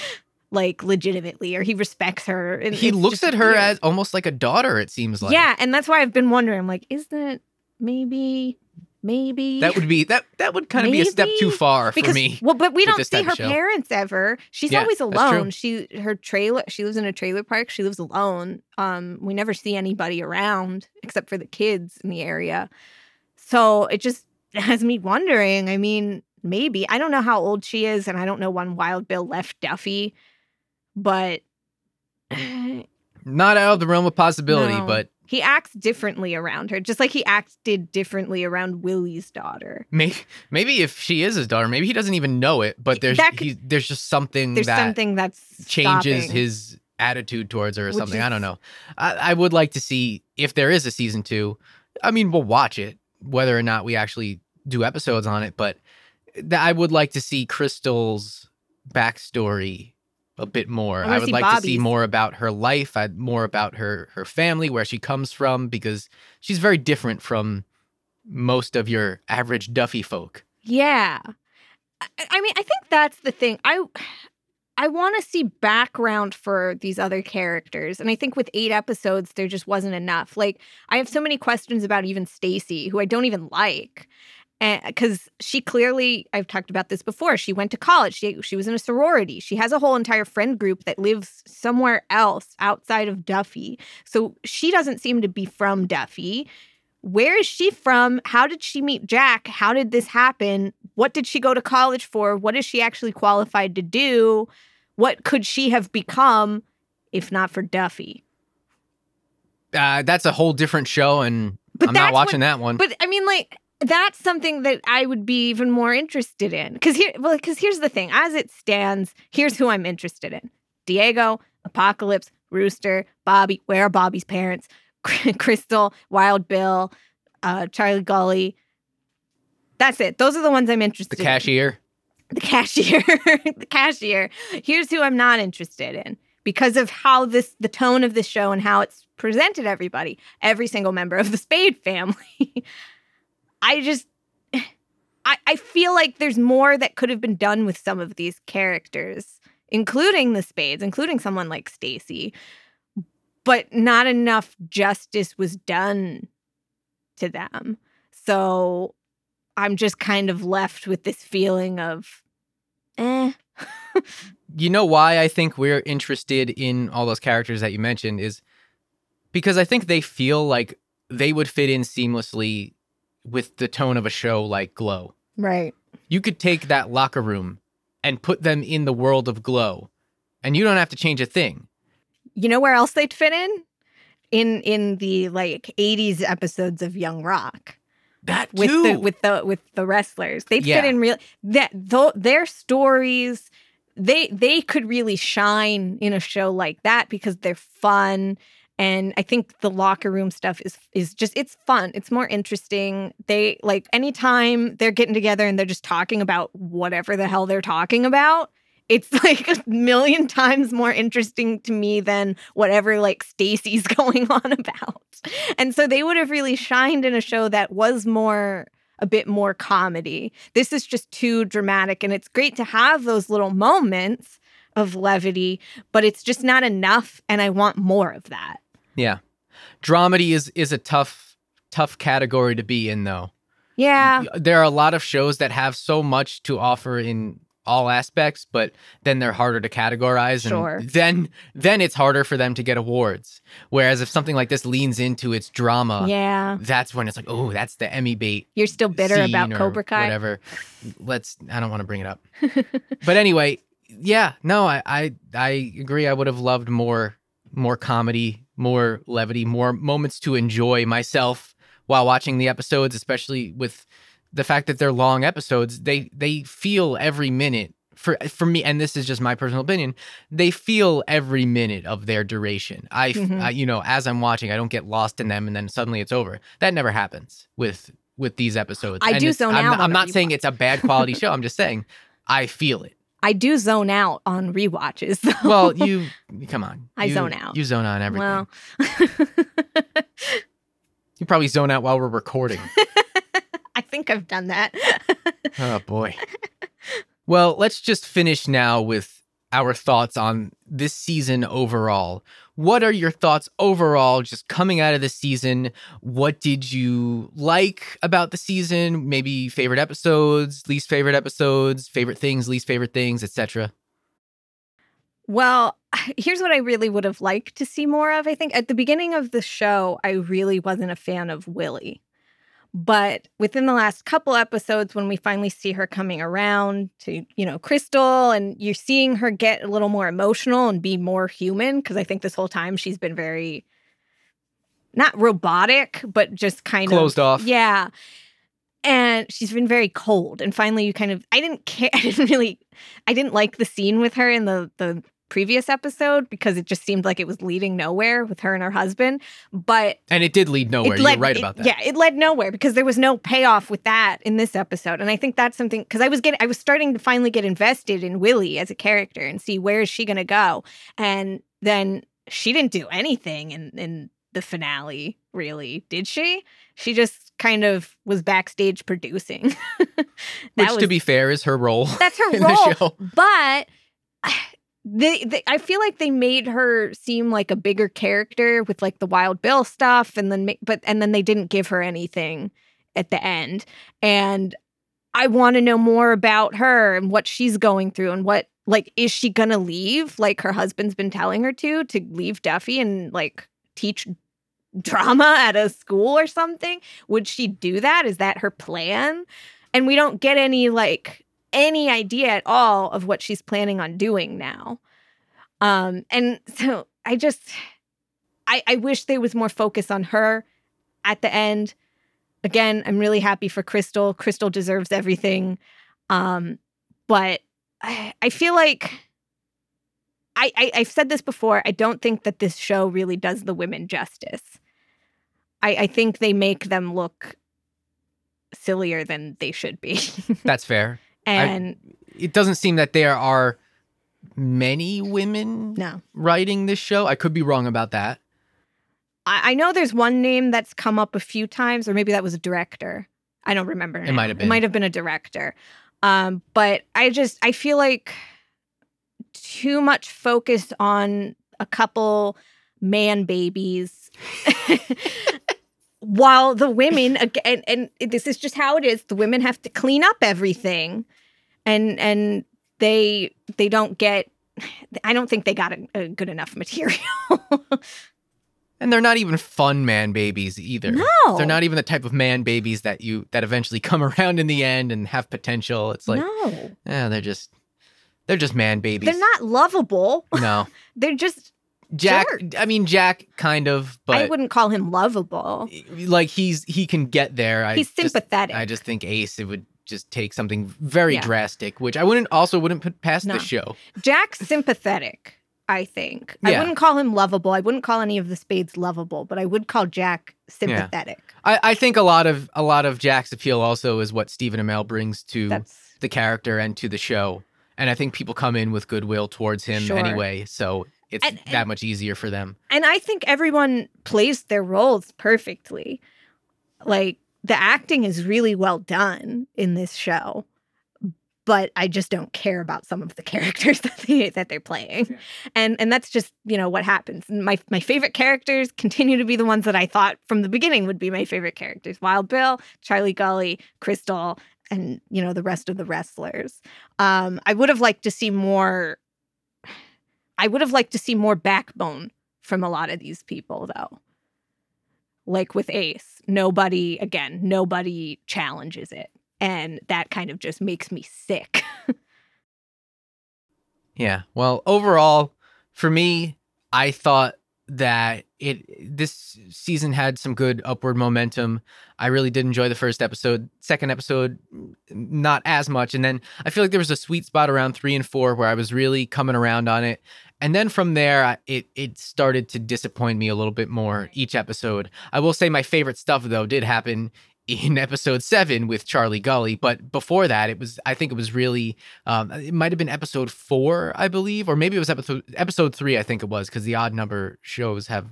Like legitimately, or he respects her. and he looks at her weird. as almost like a daughter. It seems like yeah, and that's why I've been wondering. I'm like, is that maybe, maybe that would be that that would kind of be a step too Maybe, far because for me. well, but we don't see her parents ever. She's Yeah, always alone. She her trailer. She lives in a trailer park. She lives alone. Um, we never see anybody around except for the kids in the area. So it just has me wondering. I mean, maybe I don't know how old she is, and I don't know when Wild Bill left Duffy, but Not out of the realm of possibility, No. but he acts differently around her, just like he acted differently around Willie's daughter. maybe maybe if she is his daughter, maybe he doesn't even know it. But there's could- he, there's just something There's that something that's changes stopping. his attitude towards her or Which something. I don't know. I, I would like to see if there is a season two. I mean, we'll watch it, whether or not we actually do episodes on it. But I would like to see Crystal's backstory a bit more. I I, would like to see more about her life, I'd more about her her family, where she comes from, because she's very different from most of your average Duffy folk. Yeah. I, I mean, I think that's the thing. I I want to see background for these other characters. And I think with 8 episodes there just wasn't enough. Like I have so many questions about even Staci, who I don't even like. Because she clearly, I've talked about this before. She went to college. She she was in a sorority. She has a whole entire friend group that lives somewhere else outside of Duffy. So she doesn't seem to be from Duffy where is she from? How did she meet Jack? How did this happen? What did she go to college for? What is she actually qualified to do? What could she have become if not for Duffy? Uh, that's a whole different show, and But I'm not watching what- that one. But I mean, like, that's something that I would be even more interested in. Because here, well, because here's the thing: as it stands, here's who I'm interested in: Diego, Apocalypse, Rooster, Bobby. Where are Bobby's parents? Crystal, Wild Bill, uh, Charlie Gully. That's it. Those are the ones I'm interested in. The cashier. the cashier the cashier here's who i'm not interested in because of how this the tone of the show and how it's presented everybody every single member of the spade family i just I, I feel like there's more that could have been done with some of these characters including the spades including someone like Staci but not enough justice was done to them. So i'm just kind of left with this feeling of eh. You know why I think we're interested in all those characters that you mentioned is because I think they feel like they would fit in seamlessly with the tone of a show like Glow. right You could take that locker room and put them in the world of Glow, and you don't have to change a thing. you know where else they'd fit in in in the like 80s episodes of young rock That with too. the with the with the wrestlers they'd Yeah. fit in real that though their stories they they could really shine in a show like that because they're fun and i think the locker room stuff is is just it's fun it's more interesting they like anytime they're getting together and they're just talking about whatever the hell they're talking about it's like a million times more interesting to me than whatever like Staci's going on about. And so they would have really shined in a show that was more a bit more comedy. This is just too dramatic and it's great to have those little moments of levity, but it's just not enough and I want more of that. yeah, dramedy is is a tough tough category to be in though. Yeah. There are a lot of shows that have so much to offer in all aspects, but then they're harder to categorize, and Sure. then then it's harder for them to get awards. Whereas if something like this leans into its drama, Yeah. that's when it's like, oh, that's the Emmy bait. You're still bitter about Cobra Kai. Whatever. Let's. I don't want to bring it up. but anyway, yeah. No, I, I I agree. I would have loved more more comedy, more levity, more moments to enjoy myself while watching the episodes, especially with the fact that they're long episodes. They they feel every minute. For, for me, and this is just my personal opinion, they feel every minute of their duration. I, Mhm. I- you know, as I'm watching, I don't get lost in them, and then suddenly it's over. That never happens with with these episodes. I And do so zone I'm, not- I'm not saying rewatch. it's a bad quality show. I'm just saying I feel it. I do zone out on rewatches. though. Well, you come on. I You- zone out. You zone out on everything. well, you probably zone out while we're recording. I think I've done that. oh boy. Well, let's just finish now with our thoughts on this season overall. What are your thoughts overall just coming out of the season? What did you like about the season? Maybe favorite episodes, least favorite episodes, favorite things, least favorite things, etc. Well, here's what I really would have liked to see more of. I think at the beginning of the show, I really wasn't a fan of Willie. But within the last couple episodes, when we finally see her coming around to, you know, Crystal and you're seeing her get a little more emotional and be more human, because I think this whole time she's been very not robotic, but just kind Closed of closed off. Yeah. And she's been very cold. And finally you kind of I didn't care I didn't really I didn't like the scene with her in the the previous episode because it just seemed like it was leading nowhere with her and her husband. But And it did lead nowhere. led, You're right it- about that. Yeah, it led nowhere because there was no payoff with that in this episode. And I think that's something because I was getting I was starting to finally get invested in Willie as a character and see where is she gonna go. And then she didn't do anything in, in the finale, really, did she? She just kind of was backstage producing. Which, was- to be fair, is her role that's her in role. the show. But they, they, I feel like they made her seem like a bigger character with like the Wild Bill stuff, and then but and then they didn't give her anything at the end. And I want to know more about her and what she's going through and what like is she gonna leave like her husband's been telling her to to leave Duffy and like teach drama at a school or something? Would she do that? Is that her plan? And we don't get any like any idea at all of what she's planning on doing now. Um, and so I just I, I wish there was more focus on her at the end. Again, I'm really happy for Crystal. Crystal deserves everything. Um, but I, I feel like I, I I've said this before. I don't think that this show really does the women justice. I, I think they make them look sillier than they should be. That's fair. And It doesn't seem that there are many women no. writing this show. I could be wrong about that. I, I know there's one name that's come up a few times, or maybe that was a director. I don't remember. It might have It been. might have been a director. Um, but I just I feel like too much focus on a couple man babies. While the women again, and, and this is just how it is. The women have to clean up everything, and and they they don't get. I don't think they got a, a good enough material. And they're not even fun man babies either. no, They're not even the type of man babies that you that eventually come around in the end and have potential. It's like, no. yeah, they're just they're just man babies. They're not lovable. No. They're just Jack. I mean Jack kind of, but I wouldn't call him lovable. like he's he can get there. I He's just- sympathetic. I just think Ace it would just take something very Yeah. drastic, which I wouldn't also wouldn't put past No. the show. Jack's sympathetic, I think. I wouldn't call him lovable. I wouldn't call any of the spades lovable, but I would call Jack sympathetic. I, I think a lot of a lot of Jack's appeal also is what Stephen Amell brings to That's the character and to the show. And I think people come in with goodwill towards him Sure. anyway, so it's And- that much easier for them. and I think everyone plays their roles perfectly. Like the acting is really well done in this show. But I just don't care about some of the characters that they that they're playing. Yeah. And and that's just, you know, what happens. My my favorite characters continue to be the ones that I thought from the beginning would be my favorite characters. Wild Bill, Charlie Gully, Crystal, and you know, the rest of the wrestlers. Um, I would have liked to see more I would have liked to see more backbone from a lot of these people though. Like with Ace, nobody again, nobody challenges it. And that kind of just makes me sick. Yeah. Well, overall, for me, I thought that it this season had some good upward momentum. I really did enjoy the first episode. Second episode, not as much. And then I feel like there was a sweet spot around three and four where I was really coming around on it. And then from there, it it started to disappoint me a little bit more each episode. I will say my favorite stuff though did happen in episode seven with Charlie Gully, but before that, it was I think it was really um, it might have been episode four, I believe, or maybe it was episode episode three. I think it was because the odd number shows have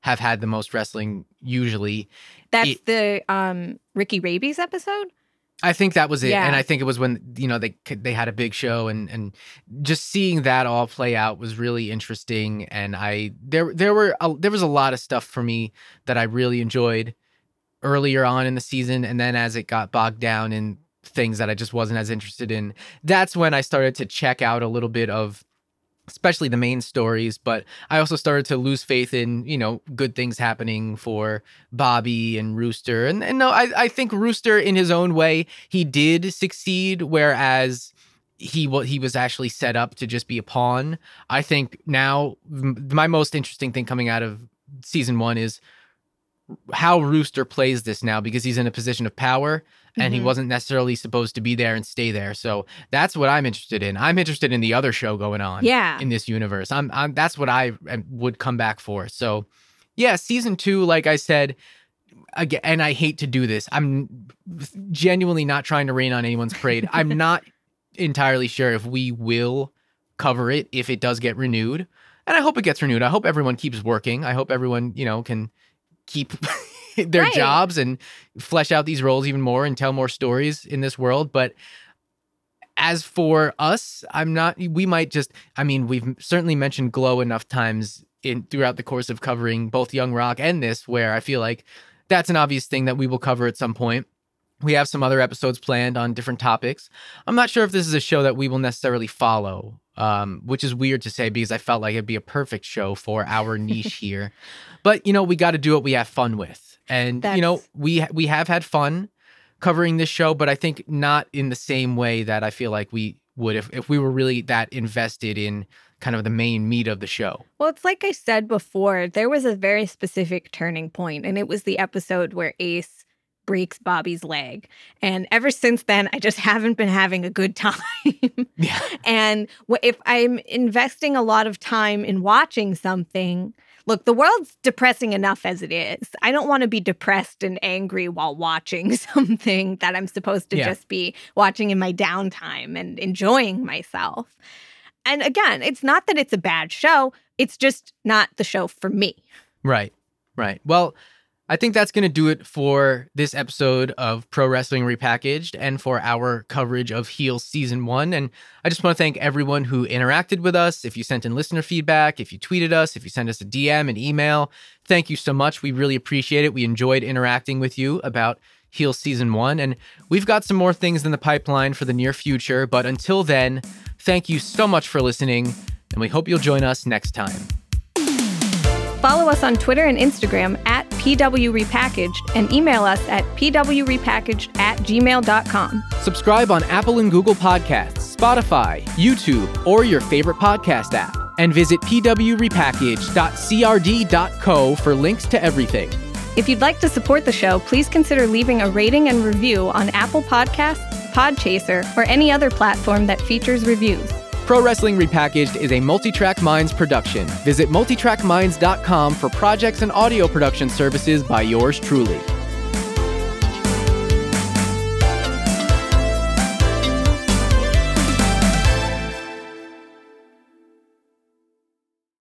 have had the most wrestling usually. That's It- the um Ricky Rabies episode? I think that was it, Yeah. and I think it was when you know they they had a big show, and and just seeing that all play out was really interesting. And I there there were a, there was a lot of stuff for me that I really enjoyed earlier on in the season, and then as it got bogged down in things that I just wasn't as interested in, that's when I started to check out a little bit of especially the main stories. But i also started to lose faith in you know good things happening for bobby and rooster. And, and no I, I think rooster in his own way he did succeed whereas he wa- he was actually set up to just be a pawn. I think now my most interesting thing coming out of season one is how rooster plays this now because he's in a position of power and he Mhm. wasn't necessarily supposed to be there and stay there. So that's what I'm interested in. I'm interested in the other show going on Yeah. in this universe. I'm, I'm that's what I would come back for. So yeah, season two, like I said, again, and I hate to do this. I'm genuinely not trying to rain on anyone's parade. I'm not entirely sure if we will cover it if it does get renewed. And I hope it gets renewed. I hope everyone keeps working. I hope everyone, you know, can keep their Right. jobs and flesh out these roles even more and tell more stories in this world. But as for us, I'm not we might just I mean, we've certainly mentioned Glow enough times in throughout the course of covering both Young Rock and this where I feel like that's an obvious thing that we will cover at some point. We have some other episodes planned on different topics. I'm not sure if this is a show that we will necessarily follow, um, which is weird to say because I felt like it'd be a perfect show for our niche here. But you know, we got to do what we have fun with, and you know, we we have had fun covering this show, but I think not in the same way that I feel like we would if if we were really that invested in kind of the main meat of the show. Well, it's like I said before, there was a very specific turning point, and it was the episode where Ace breaks Bobby's leg. And ever since then, I just haven't been having a good time. Yeah. and if I'm investing a lot of time in watching something, look, the world's depressing enough as it is. I don't want to be depressed and angry while watching something that I'm supposed to Yeah. just be watching in my downtime and enjoying myself. And again, it's not that it's a bad show, it's just not the show for me. Right. Right. Well, I think that's going to do it for this episode of Pro Wrestling Repackaged and for our coverage of Heels Season 1. And I just want to thank everyone who interacted with us. If you sent in listener feedback, if you tweeted us, if you sent us a DM, an email, thank you so much. We really appreciate it. We enjoyed interacting with you about Heels Season 1. And we've got some more things in the pipeline for the near future. But until then, thank you so much for listening. And we hope you'll join us next time. Follow us on Twitter and Instagram at PW Repackaged and email us at pwrepackaged at gmail.com. Subscribe on Apple and Google Podcasts, Spotify, YouTube, or your favorite podcast app. And visit pwrepackaged.crd.co for links to everything. If you'd like to support the show, please consider leaving a rating and review on Apple Podcasts, Podchaser, or any other platform that features reviews. Pro Wrestling Repackaged is a Multitrack Minds production. Visit multitrackminds.com for projects and audio production services by yours truly.